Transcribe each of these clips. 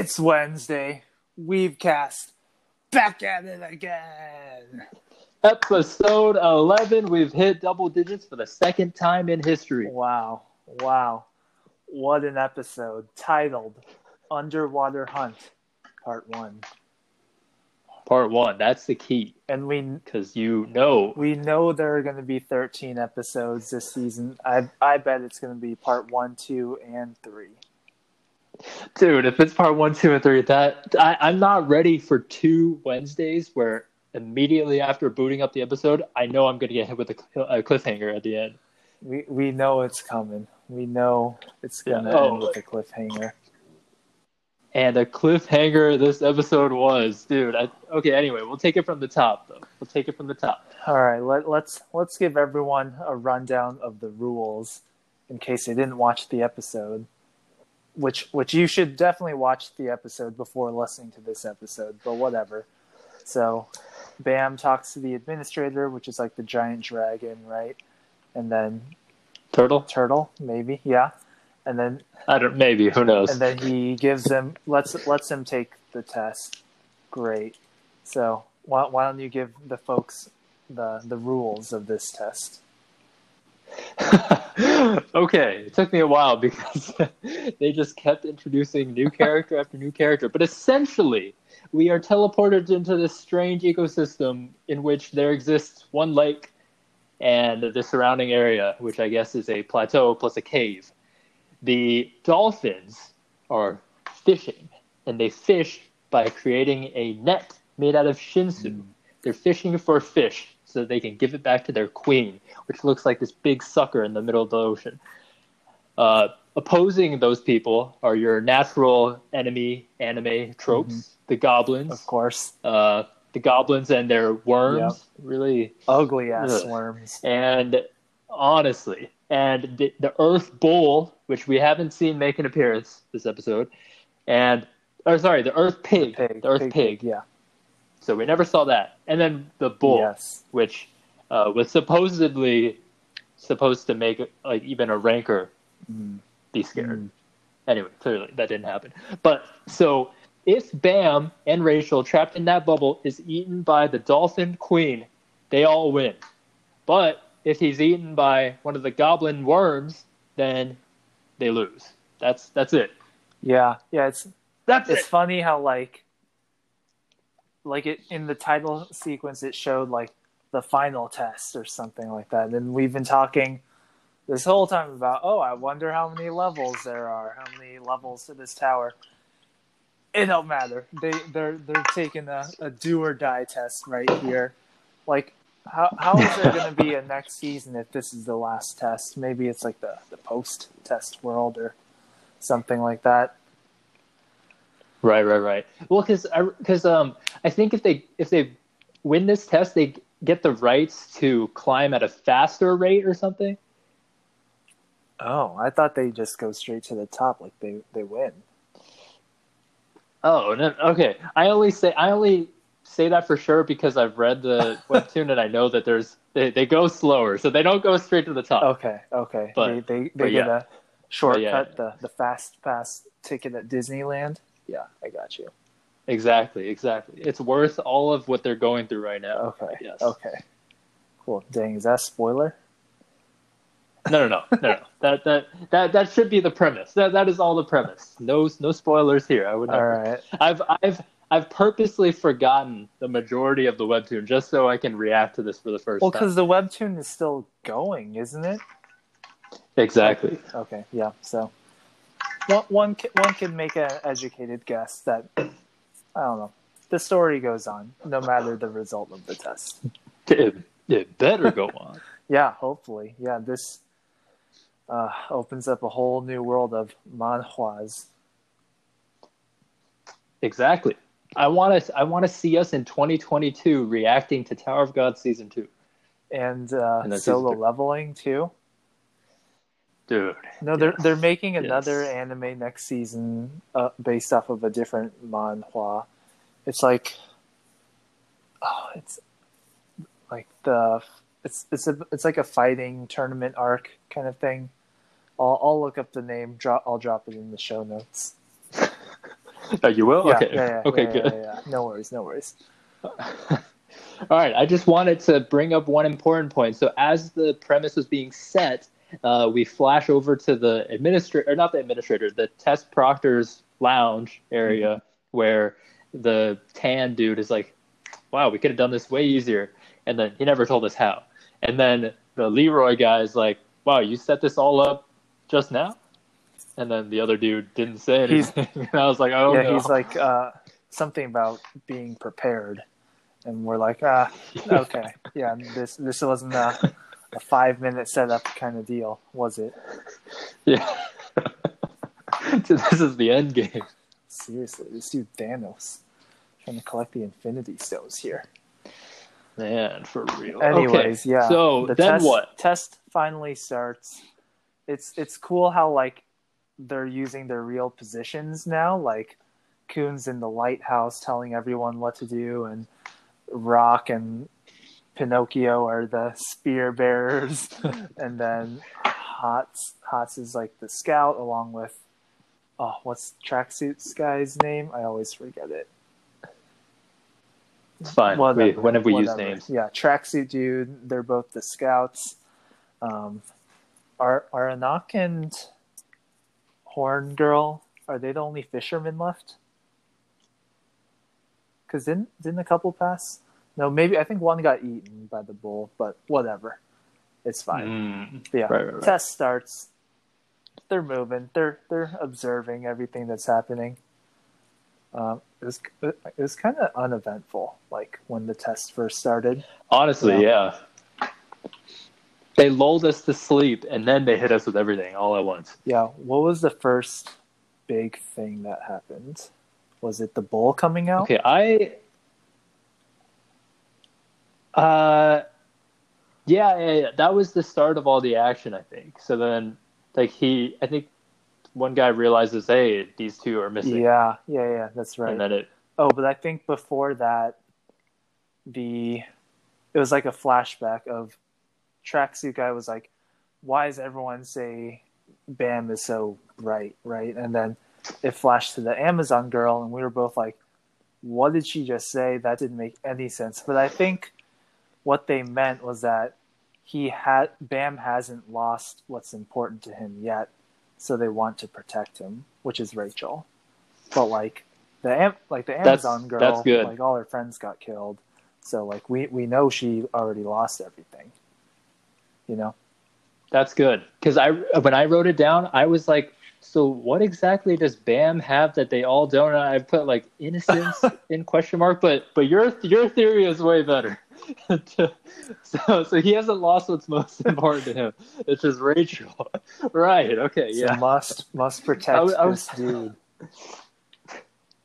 It's Wednesday. We've cast back at it again. Episode 11. We've hit double digits for the second time in history. Wow. Wow. What an episode titled Underwater Hunt Part 1. Part one. That's the key. And we Because you know. we know there are going to be 13 episodes this season. I I bet it's going to be part 1, 2 and 3. Dude, if it's part one, two, and three, that I, I'm not ready for two Wednesdays where immediately after booting up the episode, I know I'm going to get hit with a, a cliffhanger at the end. We we know it's coming. We know it's going to Oh. end with a cliffhanger. And a cliffhanger this episode was, dude. I, okay, anyway, we'll take it from the top, though. We'll take it from the top. All right, let, let's let's give everyone a rundown of the rules in case they didn't watch the episode. Which which you should definitely watch the episode before listening to this episode, but whatever. So, Bam talks to the administrator, which is like the giant dragon, right? And then Turtle? turtle, maybe, yeah. And then I don't. Maybe. Who knows? and then he gives him lets lets him take the test. Great. So why why don't you give the folks the the rules of this test? okay, it took me a while because they just kept introducing new character after new character. But essentially, we are teleported into this strange ecosystem in which there exists one lake and the surrounding area, which I guess is a plateau plus a cave. The dolphins are fishing, and they fish by creating a net made out of shinsu. Hmm. They're fishing for fish so they can give it back to their queen, which looks like this big sucker in the middle of the ocean. Uh, opposing those people are your natural enemy anime tropes, the goblins, Of course, uh, the goblins and their worms, really, ugly ass worms. and honestly, and the, the Earth Bull, which we haven't seen make an appearance this episode, and or sorry, the Earth Pig, Pig, the Earth Pig. Yeah. So we never saw that, and then the Bull, Yes. which uh, was supposedly supposed to make like even a ranker Mm. be scared. Mm. Anyway, clearly that didn't happen. But so if Bam and Rachel trapped in that bubble is eaten by the dolphin queen, they all win. But if he's eaten by one of the goblin worms, then they lose. That's that's it. Yeah. Yeah. It's That's it's it. funny how like like it in the title sequence it showed like the final test or something like that. And we've been talking this whole time about oh i wonder how many levels there are how many levels to this tower. It don't matter. They they're they're taking a, a do or die test right here. Like how how is there going to be a next season if this is the last test? Maybe it's like the the post test world or something like that Right, right, right. Well, because because um, I think if they if they win this test, they get the rights to climb at a faster rate or something. Oh, I thought they just go straight to the top, like they they win. Oh, no, okay. I only say I only say that for sure because I've read the webtoon and I know that there's they, they go slower, so they don't go straight to the top. Okay, okay. But- they they, they get yeah. a shortcut, yeah. the the fast pass ticket at Disneyland. Yeah, I got you. Exactly, exactly. It's worth all of what they're going through right now. Okay, Yes. okay, cool. Dang, is that a spoiler? No, no, no, no, no. That that that that should be the premise. That that is all the premise. No no spoilers here. I would All right. I've I've I've purposely forgotten the majority of the webtoon just so I can react to this for the first Well, time. because the webtoon is still going, isn't it? Exactly. Okay, yeah. So one one can, one can make an educated guess that I don't know. The story goes on no matter the result of the test. It, it better go on. Yeah, hopefully. Yeah, this uh, opens up a whole new world of manhwas. Exactly. I want to I want to see us in 2022 reacting to Tower of God season 2. and uh, And solo leveling too. Dude. No, they're Yes. they're making another Yes. anime next season uh, based off of a different manhwa. It's like, oh, it's like the it's it's a it's like a fighting tournament arc kind of thing. I'll I'll look up the name. Drop I'll drop it in the show notes. Oh, you will? Yeah, okay. yeah, yeah, okay, yeah, good. No worries, no worries. All right, I just wanted to bring up one important point. So, as the premise was being set, uh, we flash over to the administrator, or not the administrator, the test proctor's lounge area Mm-hmm. where the tan dude is like, wow, we could have done this way easier. And then he never told us how. And then the Leroy guy is like, wow, you set this all up just now? And then the other dude didn't say anything. and I was like, oh, yeah, no. he's like uh, something about being prepared, and we're like, ah, okay, yeah, this this wasn't a, a five minute setup kind of deal, was it? Yeah. this is the end game. Seriously, this dude Thanos trying to collect the Infinity Stones here. Man, for real. Anyways, okay. yeah. So the then test, what? Test finally starts. It's it's cool how like they're using their real positions now. Like Khun's in the lighthouse telling everyone what to do, and Rak and Pinocchio are the spear bearers, and then Hatz Hatz is like the scout along with oh what's tracksuits guy's name? I always forget it. It's fine. We, Whatever, whenever we use whatever. names. Yeah, tracksuit dude. They're both the scouts. Um, are Aranak and Horn Girl are they the only fishermen left? Because didn't didn't a couple pass? No, maybe I think one got eaten by the bull, but whatever, it's fine. Mm. But yeah, Right, right, right. test starts. They're moving. They're they're observing everything that's happening. Um, it was it was kind of uneventful, like when the test first started. Honestly, yeah. They lulled us to sleep and then they hit us with everything all at once. Yeah, what was the first big thing that happened? Was it the bull coming out? Okay, I. Uh, yeah, yeah, yeah. That was the start of all the action, I think. So then, like he, I think one guy realizes, hey, these two are missing, Yeah, yeah, yeah, that's right. and then it. Oh, but I think before that, the it was like a flashback of tracksuit guy was like, "Why does everyone say Bam is so bright?" Right, and then it flashed to the Amazon girl, and we were both like, "What did she just say? That didn't make any sense." But I think what they meant was that he had Bam hasn't lost what's important to him yet, so they want to protect him, which is Rachel. But like the Am- like the That's- Amazon girl, that's good. like all her friends got killed, so like we we know she already lost everything. You know, That's good because I when I wrote it down, I was like, so what exactly does Bam have that they all don't? And I put like innocence in question mark, but but your your theory is way better. so so he hasn't lost what's most important to him. It's his Rachel, right? Okay, so yeah, must must protect I I was- this dude.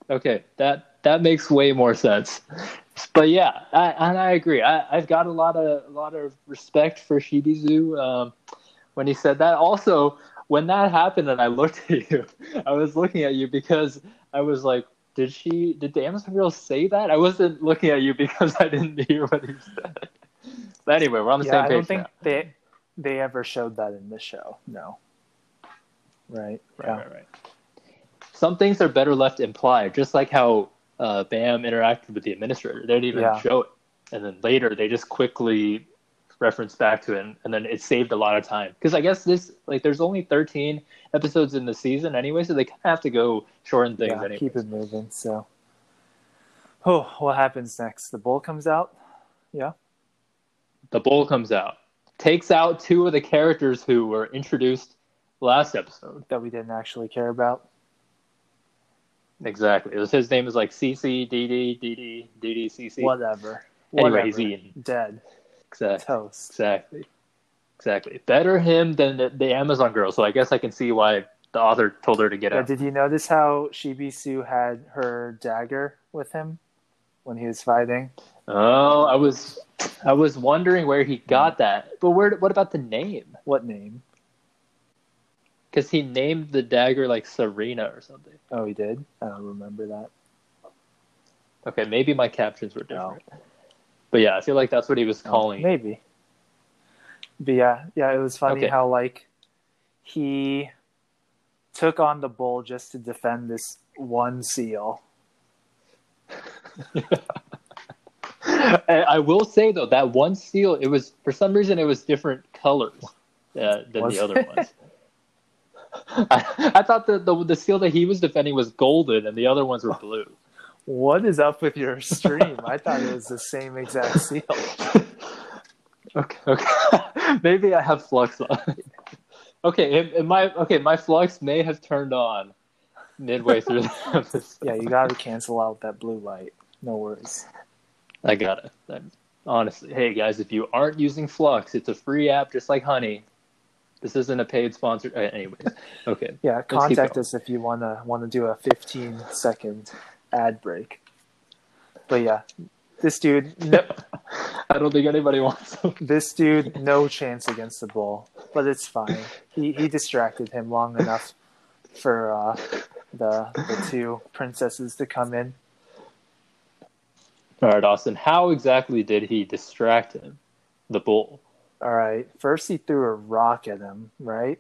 okay. That that makes way more sense. But yeah, I, and I agree. I, I've got a lot of a lot of respect for Shibisu um, when he said that. Also, when that happened, and I looked at you, I was looking at you because I was like, "Did she? Did the Amazon girl say that?" I wasn't looking at you because I didn't hear what he said. But anyway, we're on the Yeah, same page. I don't think now. they they ever showed that in this show. No. Right. Right, yeah. right, right. Some things are better left implied, just like how uh, Bam interacted with the administrator. They didn't even Yeah. show it, and then later they just quickly referenced back to it, and, and then it saved a lot of time. Because I guess this, like, there's only 13 episodes in the season anyway, so they kind of have to go shorten things yeah, keep it moving. So, oh, what happens next? The bull comes out. Yeah. The bull comes out, takes out two of the characters who were introduced last episode. That we didn't actually care about. Exactly. It was, his name is like CC, DD, DD, DD, CC. Whatever. Anyway, Whatever. he's eaten. Dead. Exactly. Toast. Exactly. Exactly. Better him than the, the Amazon girl. So I guess I can see why the author told her to get Yeah, out. did you notice how Shibisu had her dagger with him when he was fighting? Oh, I was I was wondering where he got hmm. that. But where? What about the name? What name? Because he named the dagger like Serena or something. Oh, he did. I don't remember that. Okay, maybe my captions were No. But yeah, I feel like that's what he was calling. it. Maybe. But yeah, yeah, it was funny Okay. how like he took on the bull just to defend this one seal. I, will say though that one seal, it was for some reason it was different colors uh, than Was the other it? ones. I, I thought that the the seal that he was defending was golden and the other ones were blue. What is up with your stream? I thought it was the same exact seal. Okay, okay. Maybe I have flux on. okay, and, and my okay, my flux may have turned on midway through the episode. Yeah, you got to cancel out that blue light. No worries. I gotta. I- honestly, hey guys, if you aren't using Flux, it's a free app just like Honey. This isn't a paid sponsor. Uh, anyways, okay. Yeah, contact us if you wanna wanna do a 15 second ad break. But yeah, this dude, no, I don't think anybody wants them. this dude, no chance against the bull. But it's fine. He he distracted him long enough for uh, the the two princesses to come in. All right, Austin. How exactly did he distract him, the bull? All right. First, he threw a rock at him, right?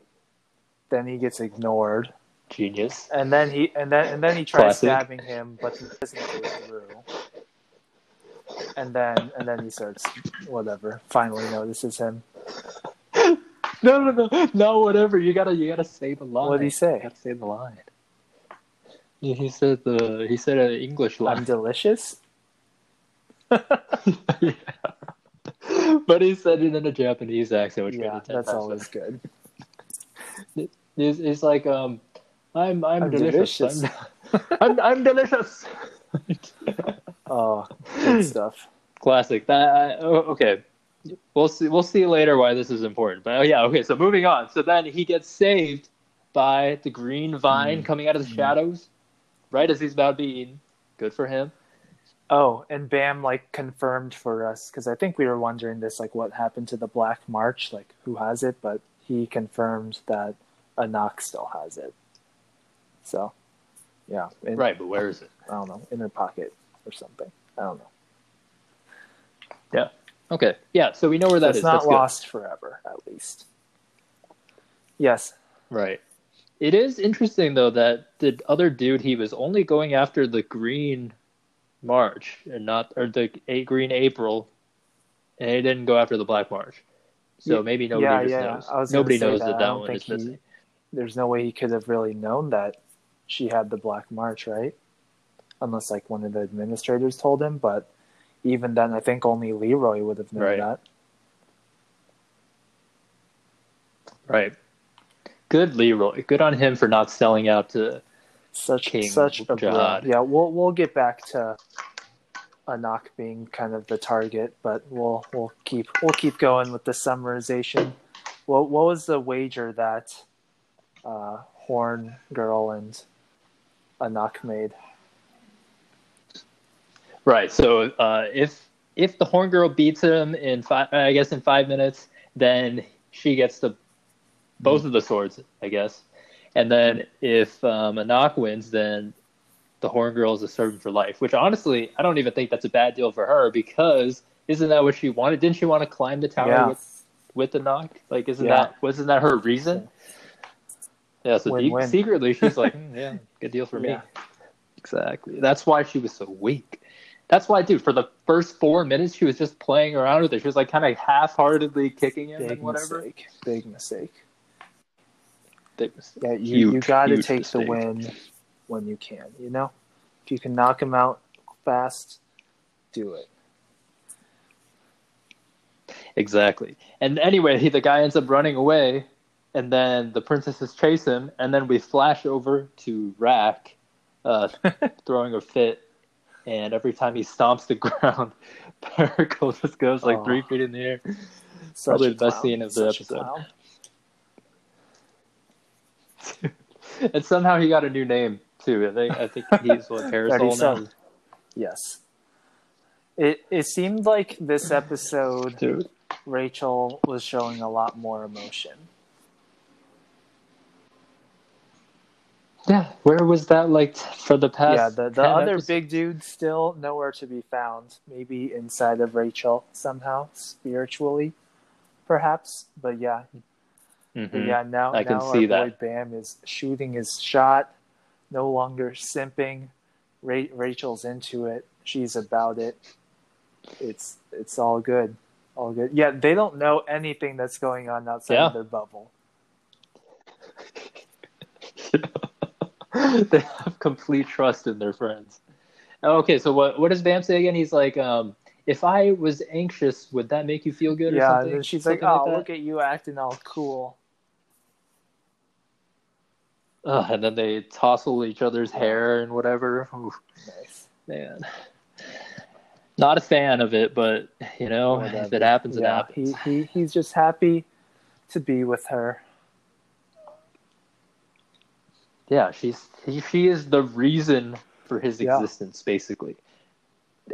Then he gets ignored, Genius. and then he and then and then he tries Classic. stabbing him, but he doesn't go through. And then and then he starts whatever. Finally notices him. No, no, no, no. Whatever. You gotta, you gotta say the line. What did he say? You gotta say the line. He he said the he said an English line. I'm delicious. Yeah. But he said it in a Japanese accent, which Yeah, that's always good. He's, he's like, um, I'm I'm, I'm delicious. delicious. I'm, I'm I'm delicious. Oh, good stuff. Classic. That I, oh, okay. We'll see. We'll see later why this is important. But oh, yeah, okay. So moving on. So then he gets saved by the green vine Mhm. coming out of the Mhm. shadows, right as he's about to be eaten. Good for him. Oh, and Bam like confirmed for us because I think we were wondering this, like what happened to the Black March, like who has it, but he confirmed that Anak still has it. So, yeah, in, Right, but where is it? I don't know, in her pocket or something. I don't know. Yeah. Okay. Yeah. So we know where that it's is. not That's good. lost forever, at least. Yes. Right. It is interesting though that the other dude he was only going after the green March and not or the a green April, and he didn't go after the black March. So maybe nobody yeah, just yeah. knows. I was gonna Nobody knows that. that that one is he- missing. There's no way he could have really known that she had the Black March, right? Unless like one of the administrators told him, but even then, I think only Leroy would have known Right. that. Right. Good Leroy. Good on him for not selling out to. Such King such a. Jihad. Yeah, we'll we'll get back to Anak being kind of the target, but we'll we'll keep we'll keep going with the summarization. What what was the wager that uh, Horn Girl and Anak made? Right. So uh, if if the horn girl beats him in five, I guess in five minutes, then she gets the both of the swords, I guess. And then if um, Anak wins, then the horn girl is a servant for life. Which honestly, I don't even think that's a bad deal for her because isn't that what she wanted? Didn't she want to climb the tower Yeah. with with Anak? Like, isn't Yeah. that wasn't that her reason? Yeah. So secretly, she's like, "Hmm, yeah, good deal for me. Yeah. Exactly. That's why she was so weak. That's why, dude, for the first four minutes, she was just playing around with it. She was like kind of half heartedly kicking him Big and whatever. mistake. Big mistake. Big mistake. Yeah, you, you got to take mistake. the win when you can. You know, if you can knock him out fast, do it. Exactly. And anyway, he, the guy ends up running away, and then the princesses chase him, and then we flash over to Rak uh, throwing a fit. And every time he stomps the ground, Pericle just goes like Oh. three feet in the air. Such Probably the best scene of the Such episode. and somehow he got a new name too. I think I think he's what Parasol now. Yes. It it seemed like this episode Dude. Rachel was showing a lot more emotion. Yeah, where was that like for the past? yeah, the, the other episodes? big dude still nowhere to be found. Maybe inside of Rachel somehow, spiritually, perhaps. But yeah, but Mhm. yeah. Now, I can now see our boy that. Bam is shooting his shot, no longer simping. Ra- Rachel's into it. She's about it. It's it's all good, all good. Yeah, they don't know anything that's going on outside Yeah. of their bubble. they have complete trust in their friends. Okay, so what what does Bam say again? He's like, um, if I was anxious, would that make you feel good or Yeah, something? she's like, "Oh, that? look at you acting all cool." Ugh, and then they tousle each other's hair and whatever. Oof, Nice. man, not a fan of it, but you know, if it happens, it happens. he, he he's just happy to be with her. Yeah, she's he, she is the reason for his Yeah. existence, basically.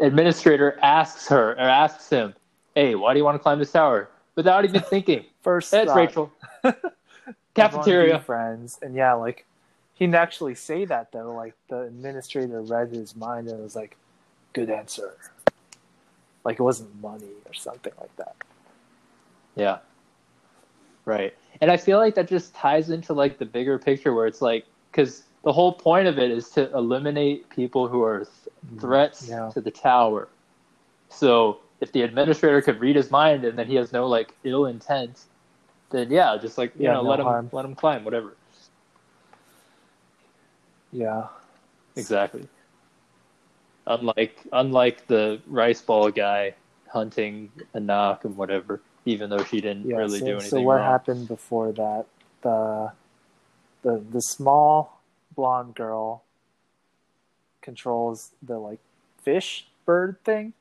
Administrator asks her or asks him, "Hey, why do you want to climb this tower?" Without even thinking, First, that's thought, Rachel. Cafeteria. friends, and yeah, like he didn't actually say that though. Like the administrator read his mind and was like, "Good answer." Like it wasn't money or something like that. Yeah. Right. And I feel like that just ties into like the bigger picture where it's like cuz the whole point of it is to eliminate people who are th- mm-hmm. threats Yeah. to the tower. So, if the administrator could read his mind and then he has no like ill intent, then yeah, just like, you Yeah, know, no let him let him climb whatever. Yeah, Exactly. Unlike unlike the rice ball guy hunting Anak and whatever, even though she didn't yeah. really so, do anything so what wrong. happened before that? The the the small blonde girl controls the like fish bird thing.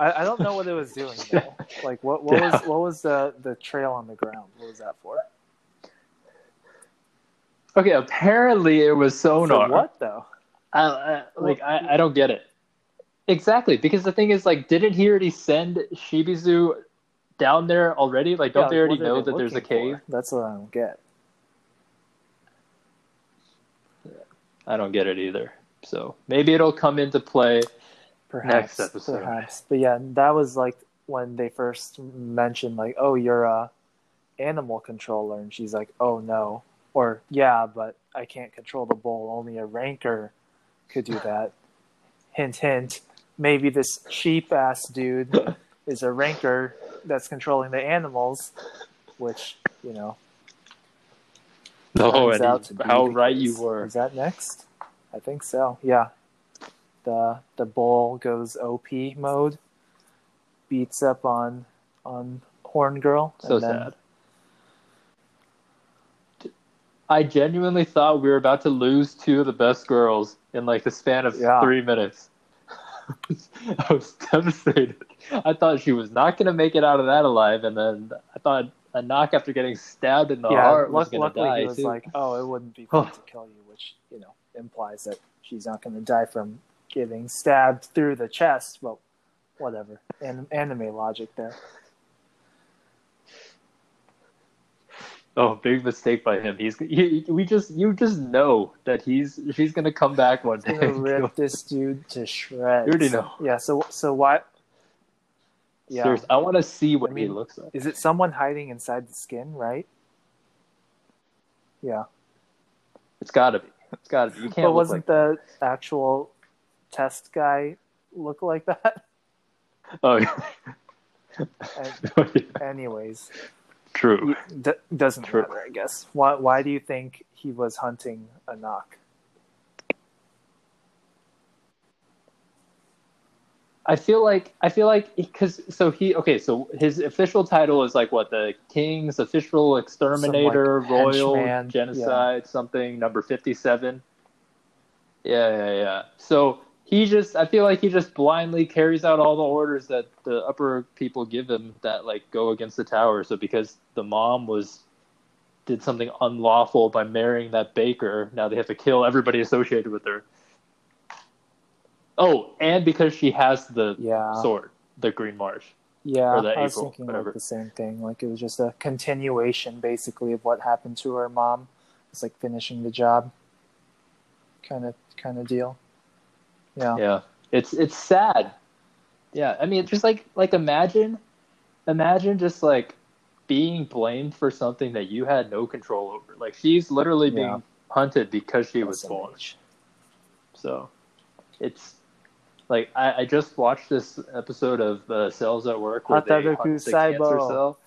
I, I don't know what it was doing though. Like what what Yeah. was what was the the trail on the ground? What was that for? Okay, apparently it was sonar. For what though? I, I, like I, I don't get it. Exactly, because the thing is, like, didn't he already send Shibisu down there already? Like, don't Yeah, they already know they that there's a cave? for? That's what I don't get. I don't get it either. So maybe it'll come into play. Perhaps, Next episode. perhaps. But yeah, that was like when they first mentioned like, "Oh, you're a animal controller," and she's like, "Oh no," or "Yeah, but I can't control the bull. Only a ranker could do that." hint, hint. Maybe this sheep ass dude is a ranker that's controlling the animals, which you know. Oh, and out he- to be how right you were. Is that next? I think so. Yeah. The the bull goes OP mode, beats up on on Horn Girl. So sad. I genuinely thought we were about to lose two of the best girls in like the span of Yeah. three minutes. I was devastated. I thought she was not going to make it out of that alive, and then I thought Anak after getting stabbed in the Yeah, heart was luck- going to luckily die he was too. like, "Oh, it wouldn't be fun to kill you," which you know implies that she's not going to die from getting stabbed through the chest. But whatever, An- anime logic there. Oh, big mistake by him. He's he, we just you just know that he's she's going to come back one day. gonna rip this dude to shreds. You already know. Yeah. So so why? Yeah. Seriously, I want to see what I he looks like. Is it someone hiding inside the skin? Right. Yeah. It's got to be. It's got to be. You can't. But wasn't like, the actual test guy look like that? Oh, yeah. And anyways, True. d- doesn't True. matter, I guess. Why why do you think he was hunting Anak? I feel like I feel like because so he okay so his official title is like what the king's official exterminator like, royal henchman, genocide something number 57 yeah yeah yeah. So he just I feel like he just blindly carries out all the orders that the upper people give him that like go against the tower. So because the mom was did something unlawful by marrying that baker now they have to kill everybody associated with her oh and because she has the Yeah. sword, the Green Marsh. Yeah, I was thinking whatever. like the same thing. Like it was just a continuation, basically, of what happened to her mom. It's like finishing the job, kind of, kind of deal. Yeah. Yeah, it's it's sad. Yeah, I mean, just like like imagine, imagine just like being blamed for something that you had no control over. Like she's literally being Yeah. hunted because she was born. So it's like I, I just watched this episode of uh, Cells at Work where they hunt the Saibo. cancer cell.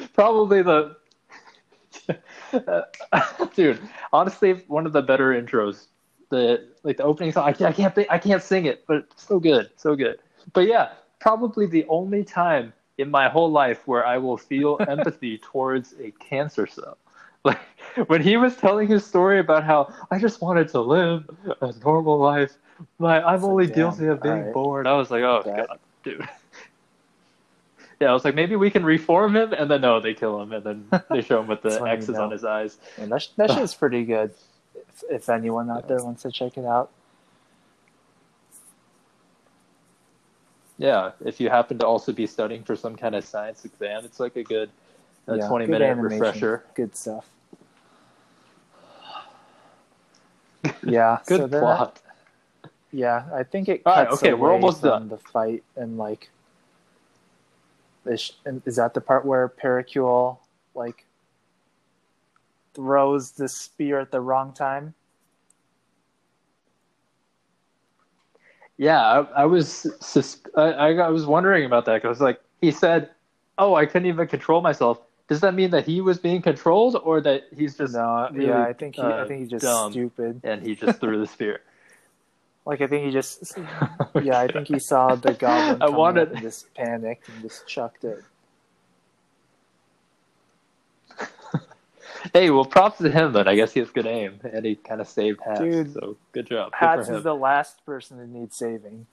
Probably the dude. Honestly, one of the better intros. The like the opening song. I can't I can't, think- I can't sing it, but so good, so good. But yeah, probably the only time in my whole life where I will feel empathy towards a cancer cell. Like when he was telling his story about how I just wanted to live a normal life. My I'm It's like, only damn, guilty of being alright. bored. I was like, oh That- god, dude. Yeah, I was like, maybe we can reform him, and then no, they kill him, and then they show him with the That's you X's know. on his eyes. And that, that shit's pretty good. If, if anyone out there wants to check it out, Yeah, if you happen to also be studying for some kind of science exam, it's like a good uh, yeah, 20 good minute animation, refresher. Good stuff. Yeah, Good so then, plot. Yeah, I think it All right, cuts okay, we're almost from done. the fight and like, is, is that the part where Pericule like throws the spear at the wrong time? Yeah, I, I was sus- I, I I was wondering about that because like he said, "Oh, I couldn't even control myself." Does that mean that he was being controlled, or that he's just no, really, yeah, I think he, I uh, think he's just stupid. and he just threw the spear? Like I think he just, yeah, I think he saw the goblin. I coming wanted- up and just panicked and just chucked it. Hey, well, props to him then. I guess he has good aim, and he kind of saved Hatz. Dude, so good job. Good Hatz for him. is the last person that needs saving.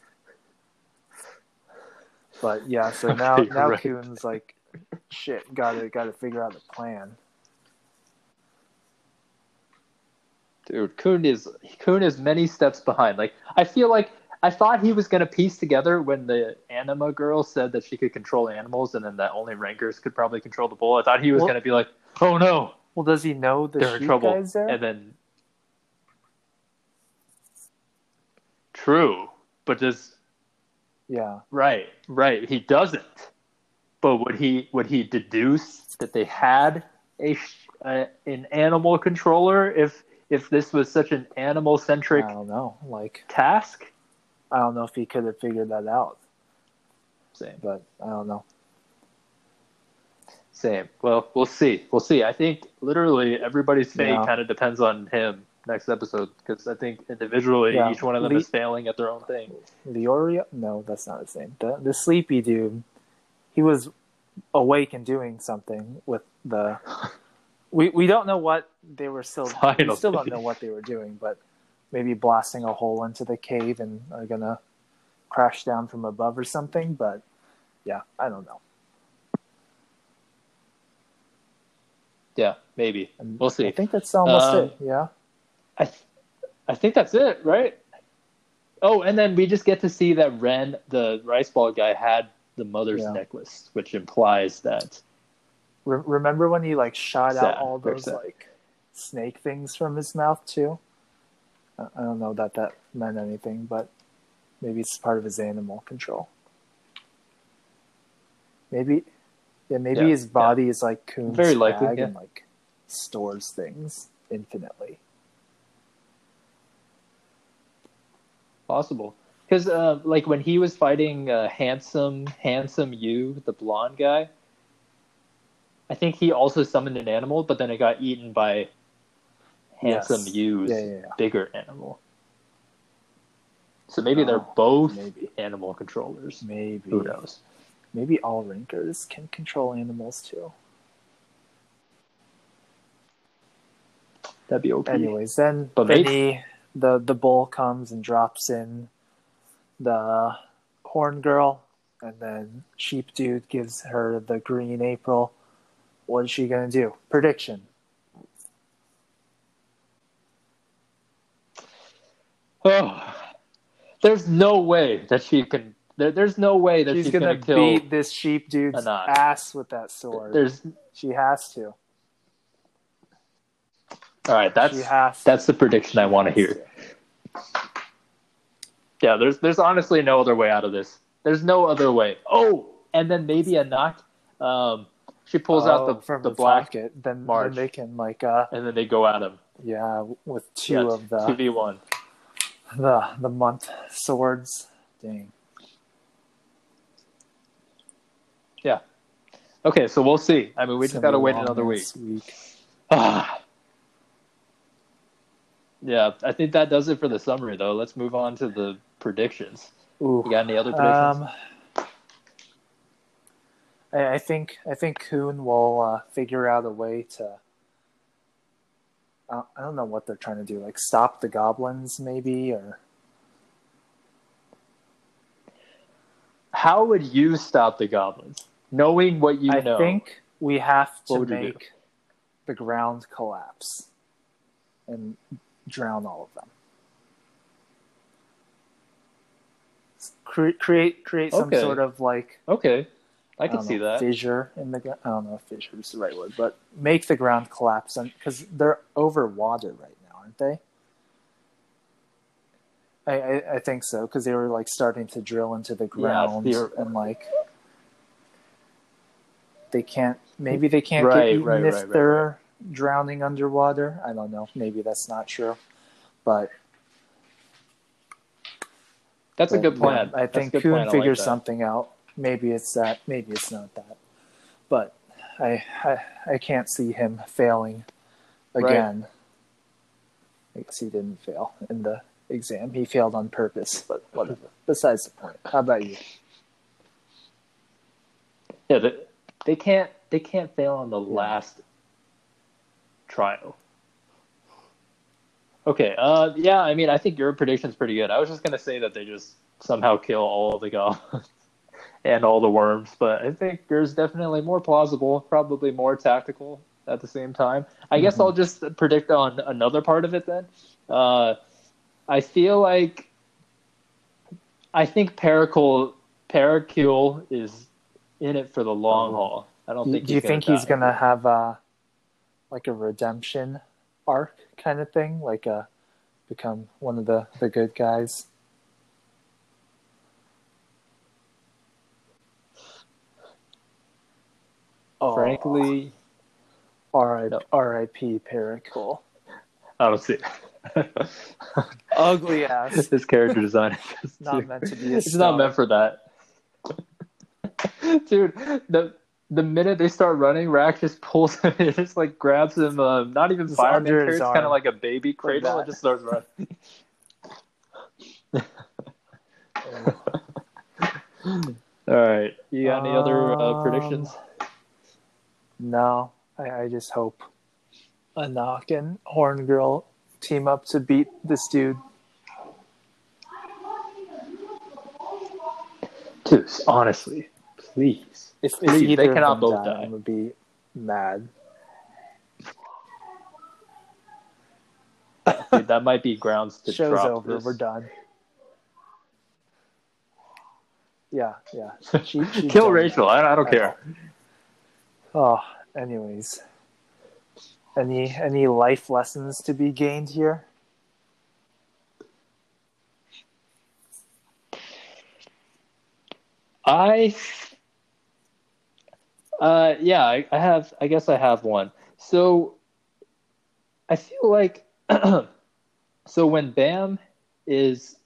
But yeah, so now Okay, now right. Khun's like, shit, gotta gotta figure out a plan. Dude, Khun is Khun is many steps behind. Like I feel like I thought he was gonna piece together when the anima girl said that she could control animals, and then that only rankers could probably control the bull. I thought he was Well- gonna be like, "Oh no, Well, does he know the they're in trouble," and then true, but does yeah, right, right? He doesn't. But would he would he deduce that they had a, sh- uh, an animal controller if if this was such an animal centric I don't know. Like, task? I don't know if he could have figured that out, Same. but I don't know. Same. Well, we'll see. We'll see. I think literally everybody's fate Yeah. kind of depends on him next episode because I think individually Yeah. each one of them Le- is failing at their own thing. Leorio? No, that's not his name. The the sleepy dude. He was awake and doing something with the. We we don't know what they were still. We still don't know what they were doing, but maybe blasting a hole into the cave and are gonna crash down from above or something. But yeah, I don't know. Yeah, maybe. And We'll see. I think that's almost Um, it. Yeah. I, th- I think that's it, right? Oh, and then we just get to see that Ren, the rice ball guy, had the mother's Yeah. necklace, which implies that. Re- remember when he like shot Sad, out all those sad. like snake things from his mouth too? I I don't know that that meant anything, but maybe it's part of his animal control. Maybe, yeah, maybe Yeah, his body is like Khun's Very likely, yeah. and like stores things infinitely. Possible. Because, uh, like, when he was fighting uh, Handsome, Handsome You, the blonde guy, I think he also summoned an animal, but then it got eaten by Handsome Yes. You's Yeah, yeah, yeah. bigger animal. So maybe they're Oh, both maybe. animal controllers. Maybe, Who knows? maybe all rankers can control animals too. That'd be okay. Anyways, then But Vinny, the the bull comes and drops in the horn girl, and then Sheep Dude gives her the green April. What is she gonna do? Prediction. Oh, there's no way that she can. There, there's no way that She's she's, gonna, beat this Sheep Dude's ass with that sword. There's she has to. all right. That's she has. To. that's the prediction I want to hear. Yeah, there's there's honestly no other way out of this. There's no other way. Oh, and then maybe Anak. Um, she pulls out Oh, the from the the black, pocket. Then, then they can like uh and then they go at him. Yeah, with two yeah, of the two v one. the the month swords. Dang. Yeah. Okay, so we'll see. I mean, we It's just gotta wait another week. week. Ah. yeah, I think that does it for the summary, though. Let's move on to the predictions. Ooh. You got any other predictions? Um, I, I think I think Khun will uh, figure out a way to. Uh, I don't know what they're trying to do, like stop the goblins, maybe, or How would you stop the goblins, knowing what you I know? I think we have to would you do? make the ground collapse and drown all of them. Cre- create create some Okay. sort of like Okay, I can don't see know, that. fissure in the ground. I don't know if fissure is the right word, but make the ground collapse because they're over water right now, aren't they? I, I, I think so because they were like starting to drill into the ground they're- and like they can't. Maybe they can't Right, get eaten right, if right, they're drowning underwater. I don't know. Maybe that's not true, but That's a good plan. I think good Khun like figures something out. Maybe it's that. Maybe it's not that. But I I, I can't see him failing Right. again. I guess he didn't fail in the exam. He failed on purpose. But whatever. Besides the point. How about you? Yeah, they, they can't. They can't fail on the last trial. Okay. Uh, yeah. I mean, I think your prediction's pretty good. I was just gonna say that they just somehow kill all the goblins and all the worms, but I think yours definitely more plausible, probably more tactical at the same time. I guess Mhm. I'll just predict on another part of it then. Uh, I feel like I think Pericule Pericule is in it for the long Oh. haul. I don't think. do you think he's gonna have a like a redemption arc kind of thing? Like a become one of the, the good guys? Oh, Frankly, R.I.P. No. R.I.P. Pericule. I don't see. Ugly ass. His character design is just Not too- meant to be a It's not meant for that. Dude, the the minute they start running, Rak just pulls him. It just like grabs him. Uh, not even Just fireman under his carry, It's kind of like a baby cradle. that. and just starts running. All right, you got any other uh, Um, predictions? No, I, I just hope a and Horn Girl team up to beat this dude. Dude, honestly, please. If, if Please, either they cannot both die, die. I'm gonna be mad. Dude, that might be grounds to Show's drop over. this. We're done. Yeah, yeah. She Kill. Rachel. I, I don't care. Oh, anyways. Any any life lessons to be gained here? I, uh, yeah, I, I have. I guess I have one. So, I feel like, so when Bam is,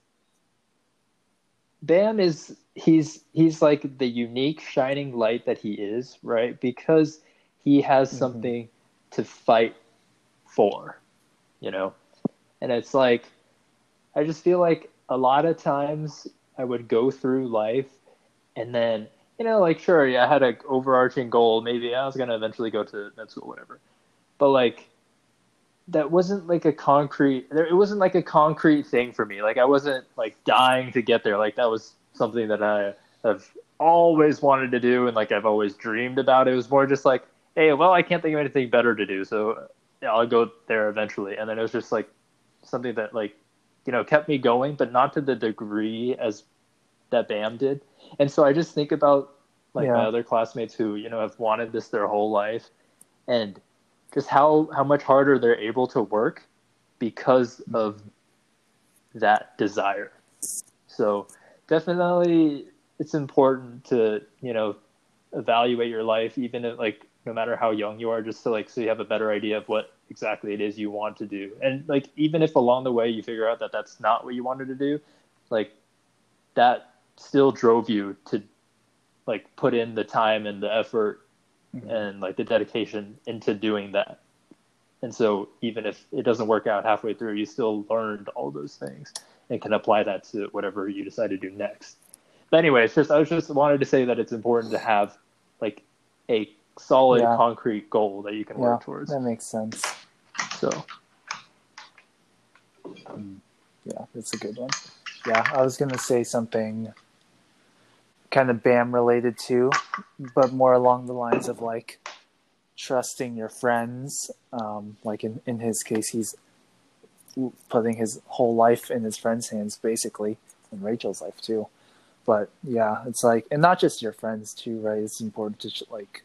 Bam is he's he's like the unique shining light that he is, right? Because he has Mhm. something to fight for, you know, and it's like, I just feel like a lot of times I would go through life and then you know like sure yeah i had an overarching goal maybe i was going to eventually go to med school whatever but like that wasn't like a concrete there it wasn't like a concrete thing for me. Like i wasn't like dying to get there. Like that was something that i have always wanted to do and like i've always dreamed about. It was more just like hey well i can't think of anything better to do so i'll go there eventually. And then it was just like something that like you know kept me going but not to the degree as that bam did. And so I just think about like my other classmates who, you know, have wanted this their whole life and just how how much harder they're able to work because mm-hmm. of that desire. So definitely it's important to, you know, evaluate your life even if like no matter how young you are, just to like so you have a better idea of what exactly it is you want to do. And like even if along the way you figure out that that's not what you wanted to do, like that still drove you to like put in the time and the effort mm-hmm. and like the dedication into doing that. And so even if it doesn't work out halfway through, you still learned all those things and can apply that to whatever you decide to do next. But anyway, it's just I was just wanted to say that it's important to have like a solid yeah. concrete goal that you can yeah, work towards. That makes sense. So yeah, that's a good one. Yeah, I was gonna say something kind of BAM related too, but more along the lines of like trusting your friends. Um, like in, in his case, he's putting his whole life in his friend's hands, basically, and Rachel's life too. But yeah, it's like, and not just your friends too, right? It's important to like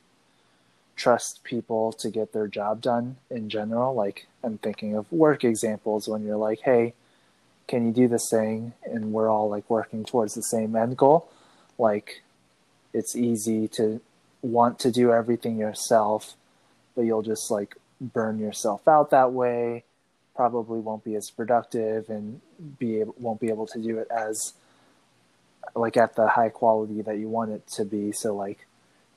trust people to get their job done in general. Like I'm thinking of work examples when you're like, hey, can you do this thing? And we're all like working towards the same end goal. Like it's easy to want to do everything yourself, but you'll just like burn yourself out that way. Probably won't be as productive and be able, won't be able to do it as like at the high quality that you want it to be. So like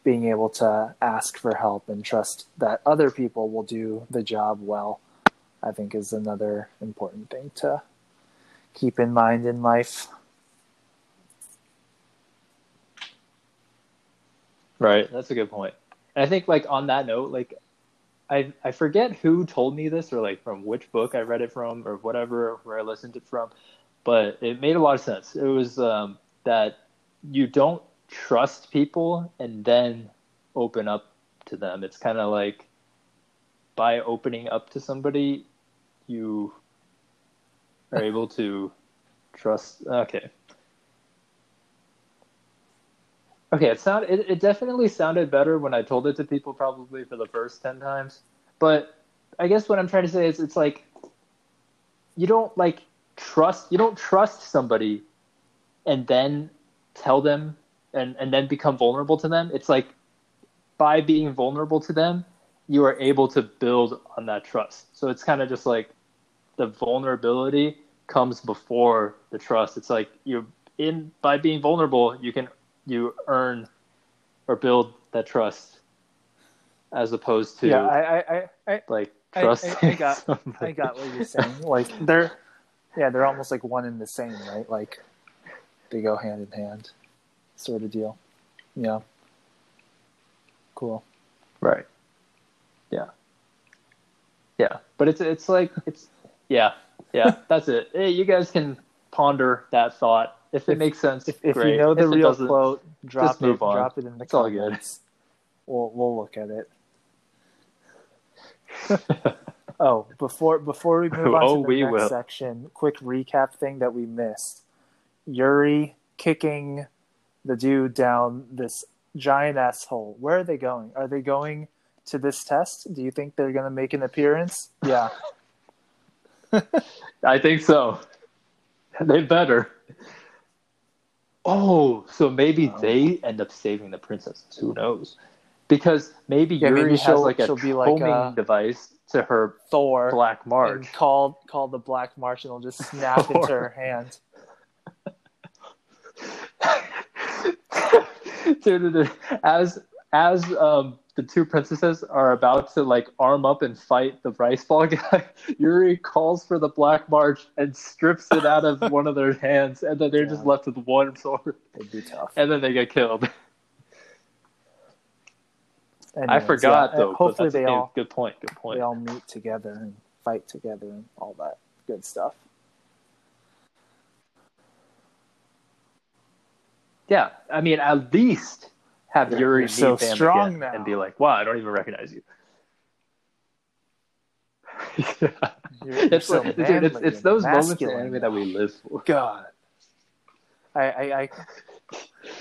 being able to ask for help and trust that other people will do the job well, I think is another important thing to keep in mind in life. Right, that's a good point. And I think like on that note, like I I forget who told me this or like from which book I read it from or whatever where I listened it from, but it made a lot of sense. It was um, that you don't trust people and then open up to them. It's kind of like by opening up to somebody, you are able to trust. Okay. Okay, it sound it, it definitely sounded better when I told it to people probably for the first ten times. But I guess what I'm trying to say is it's like you don't like trust you don't trust somebody and then tell them and, and then become vulnerable to them. It's like by being vulnerable to them, you are able to build on that trust. So it's kind of just like the vulnerability comes before the trust. It's like you're in by being vulnerable, you can you earn or build that trust as opposed to yeah, I I, I like trust. I, I, I got somebody. I got what you're saying. Like they're yeah, they're almost like one and the same, right? Like they go hand in hand sort of deal. Yeah. Cool. Right. Yeah. Yeah, but it's it's like it's yeah yeah that's it. Hey, you guys can ponder that thought if it if, makes sense. If, if you know the if real quote, drop it. On. Drop it in the it's comments. All good. We'll we'll look at it. oh, before before we move on oh, to the next will. section, quick recap thing that we missed. Yuri kicking the dude down this giant asshole. Where are they going? Are they going to this test? Do you think they're going to make an appearance? Yeah. I think so. They better. Oh, so maybe oh. they end up saving the princesses. Who knows? Because maybe yeah, Yuri maybe has like a homing like a device to her Thor Black March. Call call the Black March and it'll just snap into her hand. dude, as as um, the two princesses are about to like arm up and fight the rice ball guy, Yuri calls for the Black March and strips it out of one of their hands, and then they're yeah. just left with one sword. It'd be tough. And then they get killed. Anyways, I forgot yeah, though. Hopefully they all good point. Good point. They all meet together and fight together and all that good stuff. Yeah, I mean, at least have you're, Yuri you're so strong now. and be like, "Wow, I don't even recognize you." yeah. You're, you're it's, so dude, it's, it's those moments in anime that we live for. God, I, I, I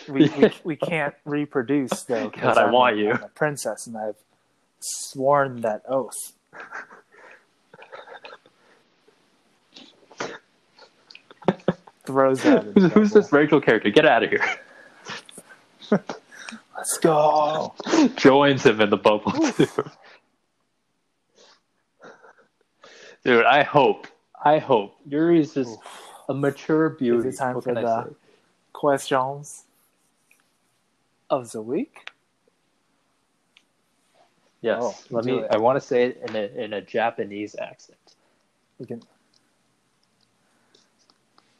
we, we, we can't reproduce though. God, I I'm want you, I'm a princess, and I've sworn that oath. throws Who's this Rachel character? Get out of here. Let's go. joins him in the bubble too. Dude, I hope, I hope Yuri's just a mature beauty. Is it time What for the questions of the week? Yes, Oh, let me. it. I want to say it in a in a Japanese accent. We can.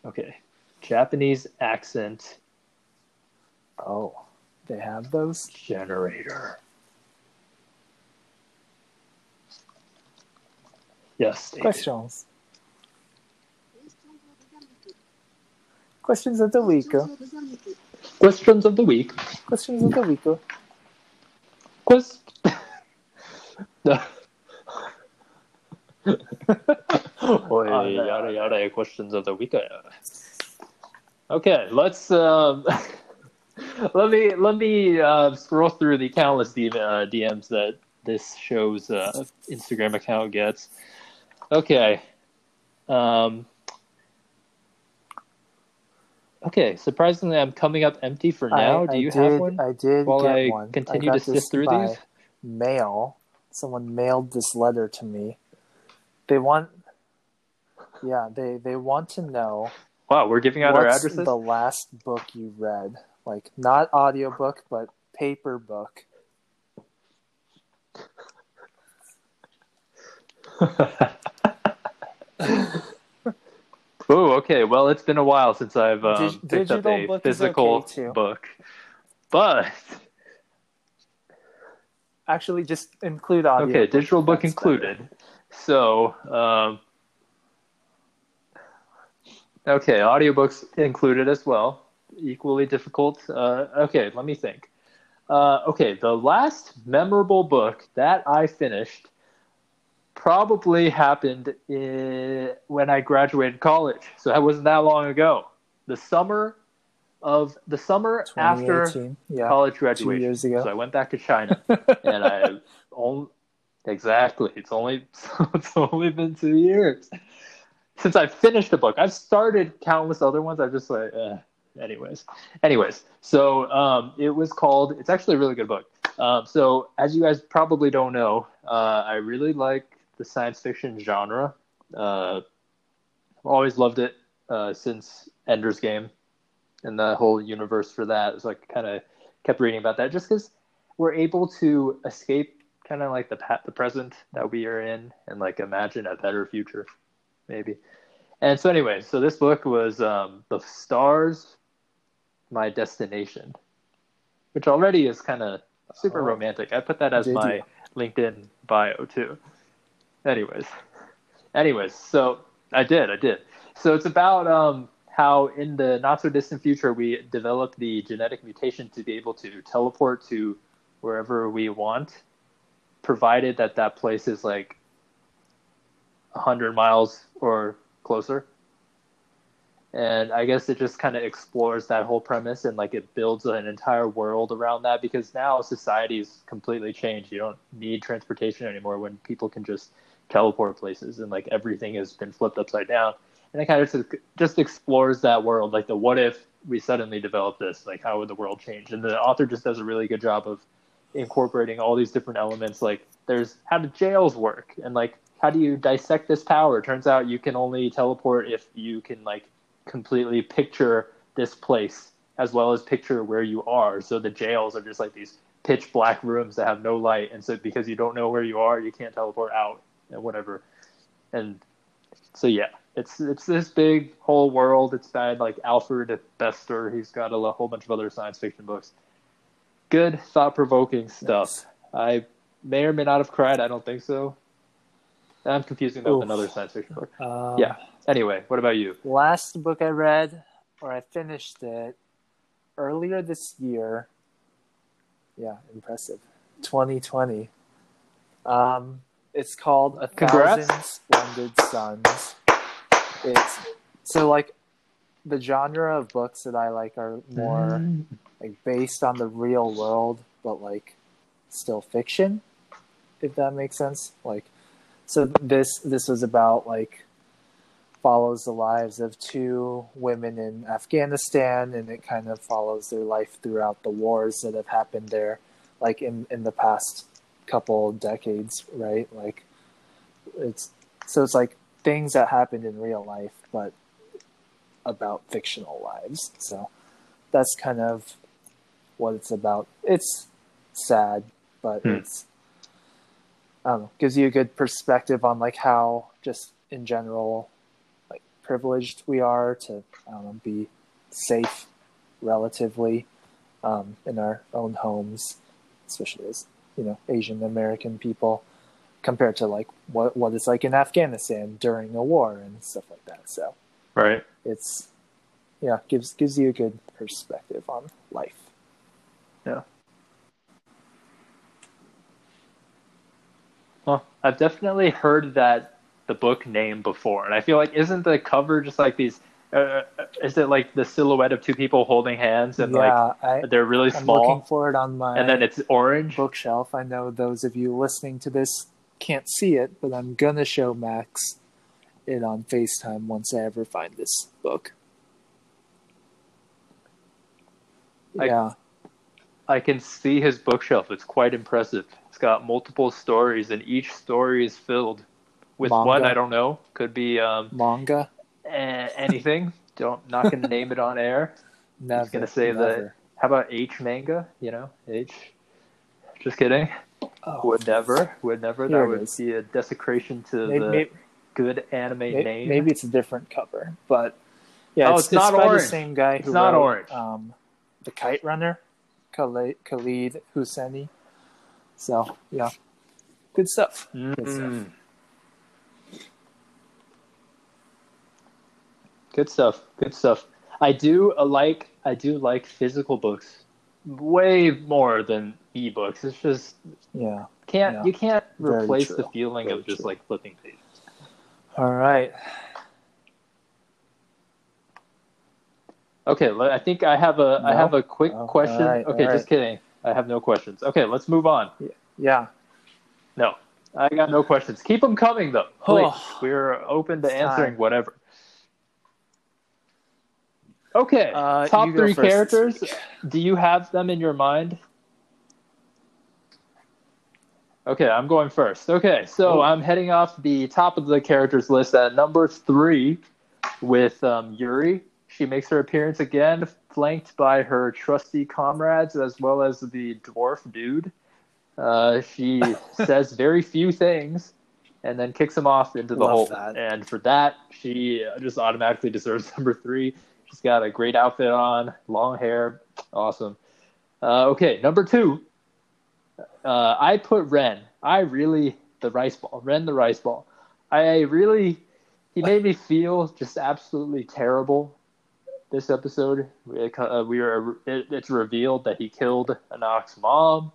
Okay, Japanese accent Oh, they have those. generator. Yes. David. Questions. Questions of the week. Questions of the week. Questions of the week. Quest. Oi, Uh, yada yada. Questions of the week. Okay, let's. Um, let me let me uh, scroll through the countless D- uh, DMs that this show's uh, Instagram account gets. Okay. Um, okay. Surprisingly, I'm coming up empty for now. I, Do I you did, have one? I did while get I one. continue I to sift through these? Mail. Someone mailed this letter to me. They want. Yeah, they they want to know Wow, we're giving out our addresses. the last book you read. Like not audiobook, but paper book. Oh, okay. Well, it's been a while since I've um, Dig- picked up a book physical okay, book, but Actually, just include audio. okay, digital book That's included. So, um, okay, audiobooks included as well. Equally difficult. Uh, okay, let me think. Uh, okay, the last memorable book that I finished probably happened in, when I graduated college. So that wasn't that long ago. The summer of the summer after 2018. Yeah. college Two years ago. So I went back to China, and I only exactly. It's only it's only been two years since I finished a book. I've started countless other ones. I've just like, eh. Anyways, anyways. So um, it was called. It's actually a really good book. Um, so as you guys probably don't know, uh, I really like the science fiction genre. Uh, I've always loved it uh, since Ender's Game and the whole universe for that. It's like kind of kept reading about that just because we're able to escape kind of like the the present that we are in and like imagine a better future, maybe. And so anyway, so this book was um, the stars, my destination, which already is kind of super Oh. romantic. I put that as Did my? LinkedIn bio too. Anyways, anyways, so I did, I did. So it's about um, how in the not so distant future we develop the genetic mutation to be able to teleport to wherever we want, provided that that place is like hundred miles or closer. And I guess it just kind of explores that whole premise and like it builds an entire world around that because now society's completely changed. You don't need transportation anymore when people can just teleport places and like everything has been flipped upside down. And it kind of just, explores that world, like the what if we suddenly develop this, like how would the world change? And the author just does a really good job of incorporating all these different elements. Like there's how do jails work and like how do you dissect this power? Turns out you can only teleport if you can like completely picture this place as well as picture where you are. So the jails are just like these pitch black rooms that have no light, and so because you don't know where you are, you can't teleport out and whatever. And so yeah, it's it's this big whole world. It's by like Alfred Bester. He's got a whole bunch of other science fiction books. Good thought provoking stuff. I may or may not have cried. I don't think so. I'm confusing that with another science fiction book. Um, Yeah. Anyway, what about you? Last book I read, or I finished it earlier this year. Yeah, impressive. 2020. Um, it's called A Congrats. Thousand Splendid Suns. It's so like the genre of books that I like are more like based on the real world, but like still fiction, if that makes sense. Like, so this this was about like follows the lives of two women in Afghanistan, and it kind of follows their life throughout the wars that have happened there, like in in the past couple decades, right? Like it's so it's like things that happened in real life, but about fictional lives. So that's kind of what it's about. It's sad, but Hmm. it's I don't know, gives you a good perspective on like how just in general privileged we are to I be safe relatively um, in our own homes, especially as you know Asian American people compared to like what what it's like in Afghanistan during a war and stuff like that. So Right. it's yeah gives gives you a good perspective on life. Yeah. Well, I've definitely heard that the book name before, and I feel like isn't the cover just like these? Uh, is it like the silhouette of two people holding hands and yeah, I, like they're really I'm small, looking for it on my and then it's orange? bookshelf. I know those of you listening to this can't see it, but I'm gonna show Max it on FaceTime once I ever find this book. I- Yeah, I can see his bookshelf. It's quite impressive. It's got multiple stories, and each story is filled with Manga. one I don't know. Could be um, manga. anything. don't not gonna name it on air. Never. gonna say that- never. How about H manga? You know, H. Just kidding. Oh, Would never. Would never. That would is. be a desecration to maybe, the maybe, good anime maybe, name. maybe it's a different cover, but yeah, Oh, it's, it's not by orange. the same guy It's who not wrote, orange. Um, the Kite Runner, Khalid, Khaled Hosseini. So yeah, good stuff. Good stuff. Good stuff. Good stuff. I do uh, like I do like physical books way more than ebooks. It's just Yeah. can't Yeah. you can't Very replace true. the feeling Very of just true. like flipping pages. All right. Okay, I think I have a I No? have a quick Oh, question. right, okay, all just right. kidding. I have no questions. Okay, let's move on. Yeah. No, I got no questions. Keep them coming though. Please. Oh. We're open to answering time. whatever. Okay, Uh, top three first characters. Do you have them in your mind? Okay, I'm going first. Okay, so Oh. I'm heading off the top of the characters list at number three with um, Yuri. She makes her appearance again, flanked by her trusty comrades as well as the dwarf dude. Uh, she says very few things and then kicks him off into the Love hole. that. And for that, she just automatically deserves number three. She's got a great outfit on, long hair, awesome. Uh, okay, number two. Uh, I put Ren. I really the rice ball. Ren the rice ball. I really he made me feel just absolutely terrible. This episode, uh, we are it, it's revealed that he killed Anak's mom.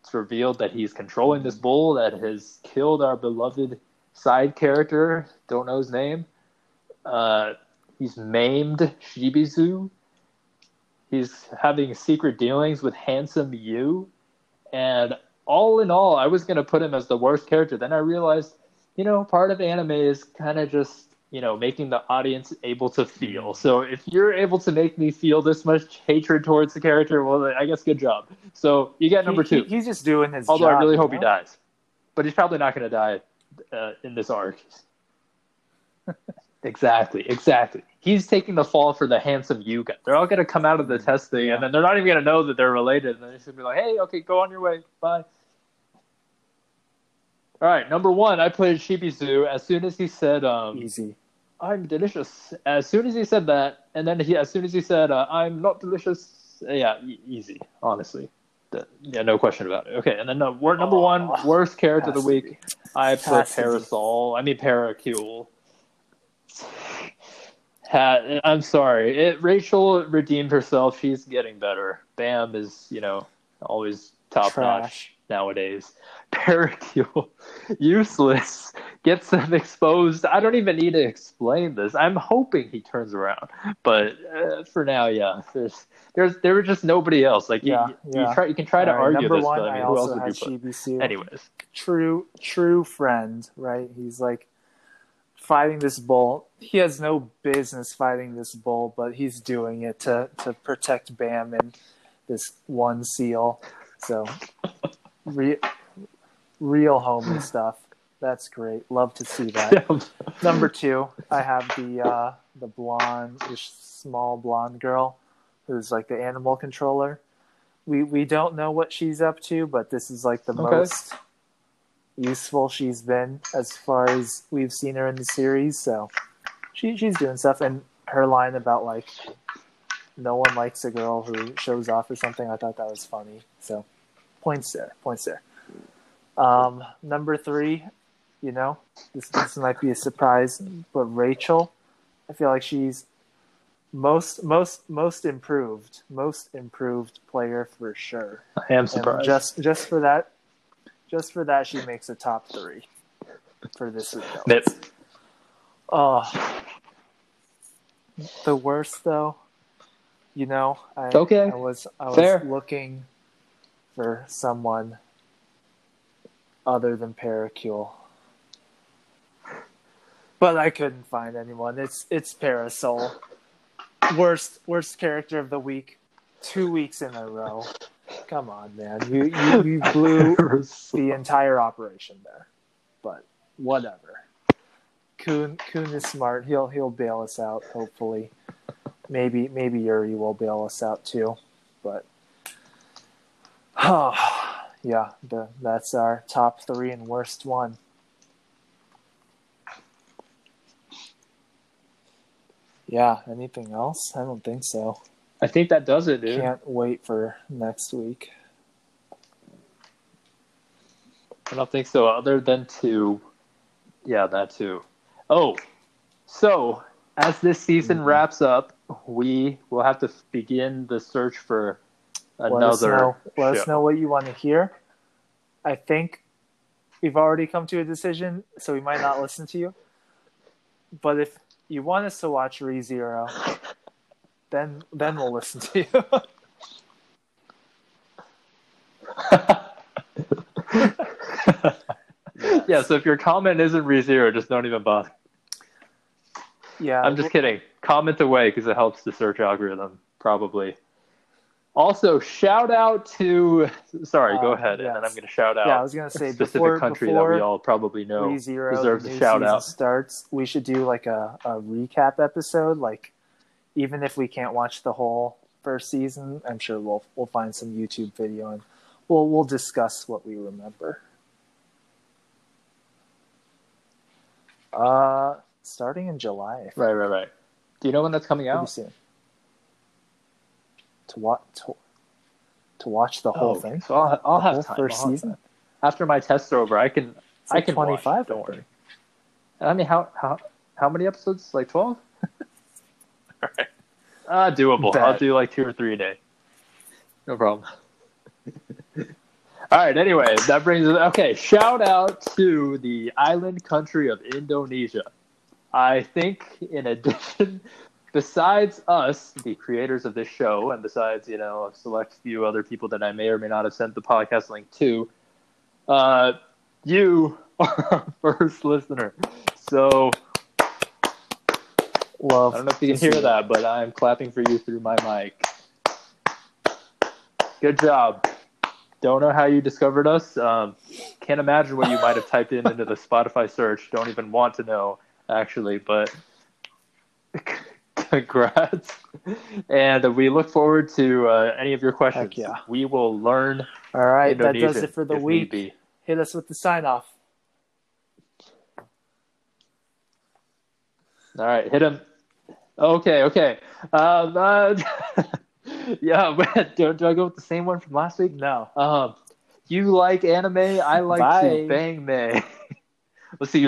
It's revealed that he's controlling this bull that has killed our beloved side character. Don't know his name. Uh, he's maimed Shibisu. He's having secret dealings with Handsome You. And all in all, I was going to put him as the worst character. Then I realized, you know, part of anime is kind of just, you know, making the audience able to feel. So if you're able to make me feel this much hatred towards the character, well, I guess good job. So you get number He- he- two. he's just doing his Although job. I really you hope he dies. But he's probably not going to die uh, in this arc. exactly, exactly. He's taking the fall for the handsome you guy. They're all going to come out of the testing, Yeah. and then they're not even going to know that they're related. And then he's going to be like, hey, okay, go on your way. Bye. All right, number one, I played Shibisu. As soon as he said, um, Easy. I'm delicious. As soon as he said that, and then he, as soon as he said, uh, I'm not delicious, uh, yeah, e- easy, honestly. The- yeah, no question about it. Okay, and then uh, wor- number one, Aw. worst character of the week. I put Has to be. Parasol. I mean, Paracule. I'm sorry. It, Rachel redeemed herself. She's getting better. Bam is, you know, always top notch nowadays. Paracule, useless, gets them exposed. I don't even need to explain this. I'm hoping he turns around, but uh, for now, yeah, there's there's there was just nobody else. Like you, Yeah, you, yeah. try you can try to All right, argue number this, one, but I I, mean, who else would you put? Anyways, True, true friend, right? He's like fighting this bull. He has no business fighting this bull, but he's doing it to to protect Bam and this one seal. So, re- real homey stuff. That's great. Love to see that. Number two, I have the uh, the blonde, the small blonde girl, who's like the animal controller. We we don't know what she's up to, but this is like the Okay. most useful she's been as far as we've seen her in the series. So she she's doing stuff, and her line about like no one likes a girl who shows off or something. I thought that was funny. So points there, points there. Um, number three, you know, this this might be a surprise, but Rachel, I feel like she's most most most improved, most improved player for sure. I am And surprised. just just for that, just for that, she makes a top three for this week. Nip. Oh, the worst though, you know, I, Okay. I was I was Fair. looking for someone other than Paracule, but I couldn't find anyone. It's it's Parasol, worst worst character of the week, two weeks in a row. Come on, man, you you, you blew the entire operation there. But whatever. Khun Khun is smart. He'll he'll bail us out. Hopefully, maybe maybe Yuri will bail us out too. But oh, yeah, the, that's our top three and worst one. Yeah. Anything else? I don't think so. I think that does it, dude. Can't wait for next week. I don't think so, other than to, yeah, that too. Oh, so as this season Mhm. wraps up, we will have to begin the search for let us another. know, let us know what you want to hear. I think we've already come to a decision, so we might not listen to you. But if you want us to watch ReZero, then then we'll listen to you. yeah, so if your comment isn't ReZero, just don't even bother. yeah, I'm just kidding. Comment away because it helps the search algorithm, probably. Also, shout out to. Sorry, go Uh, ahead, and then. I'm going to shout out yeah. I was gonna a say specific before country before that we all probably know ReZero deserves a shout out. starts, we should do like a, a recap episode. Like, even if we can't watch the whole first season, I'm sure we'll we'll find some YouTube video and we'll we'll discuss what we remember. Uh, starting in July, Right, right, right. Do you know when that's coming pretty out? soon. To watch to, to watch the whole Oh, thing, So I'll, I'll The have time. first I'll season? time. After my tests are over, I can. It's I like can watch 25. Don't worry. I mean, how how how many episodes? Like twelve? Ah, doable. Bet. I'll do like two or three a day. No problem. All right. Anyway, that brings us. Okay, shout out to the island country of Indonesia. I think, in addition, besides us, the creators of this show, and besides you know a select few other people that I may or may not have sent the podcast link to, uh, you are our first listener. So Love. I don't know if you can hear it. that, but I'm clapping for you through my mic. Good job. Don't know how you discovered us. Um, can't imagine what you might have typed in into the Spotify search. Don't even want to know, actually, but congrats. And we look forward to uh, any of your questions. Yeah. We will learn All right, that does it for the week. Hit us with the sign off. All right, hit him. Okay, okay. Um, uh, yeah, but do, do I go with the same one from last week? No. Um, you like anime, I like Bye. to bang me. Let's see.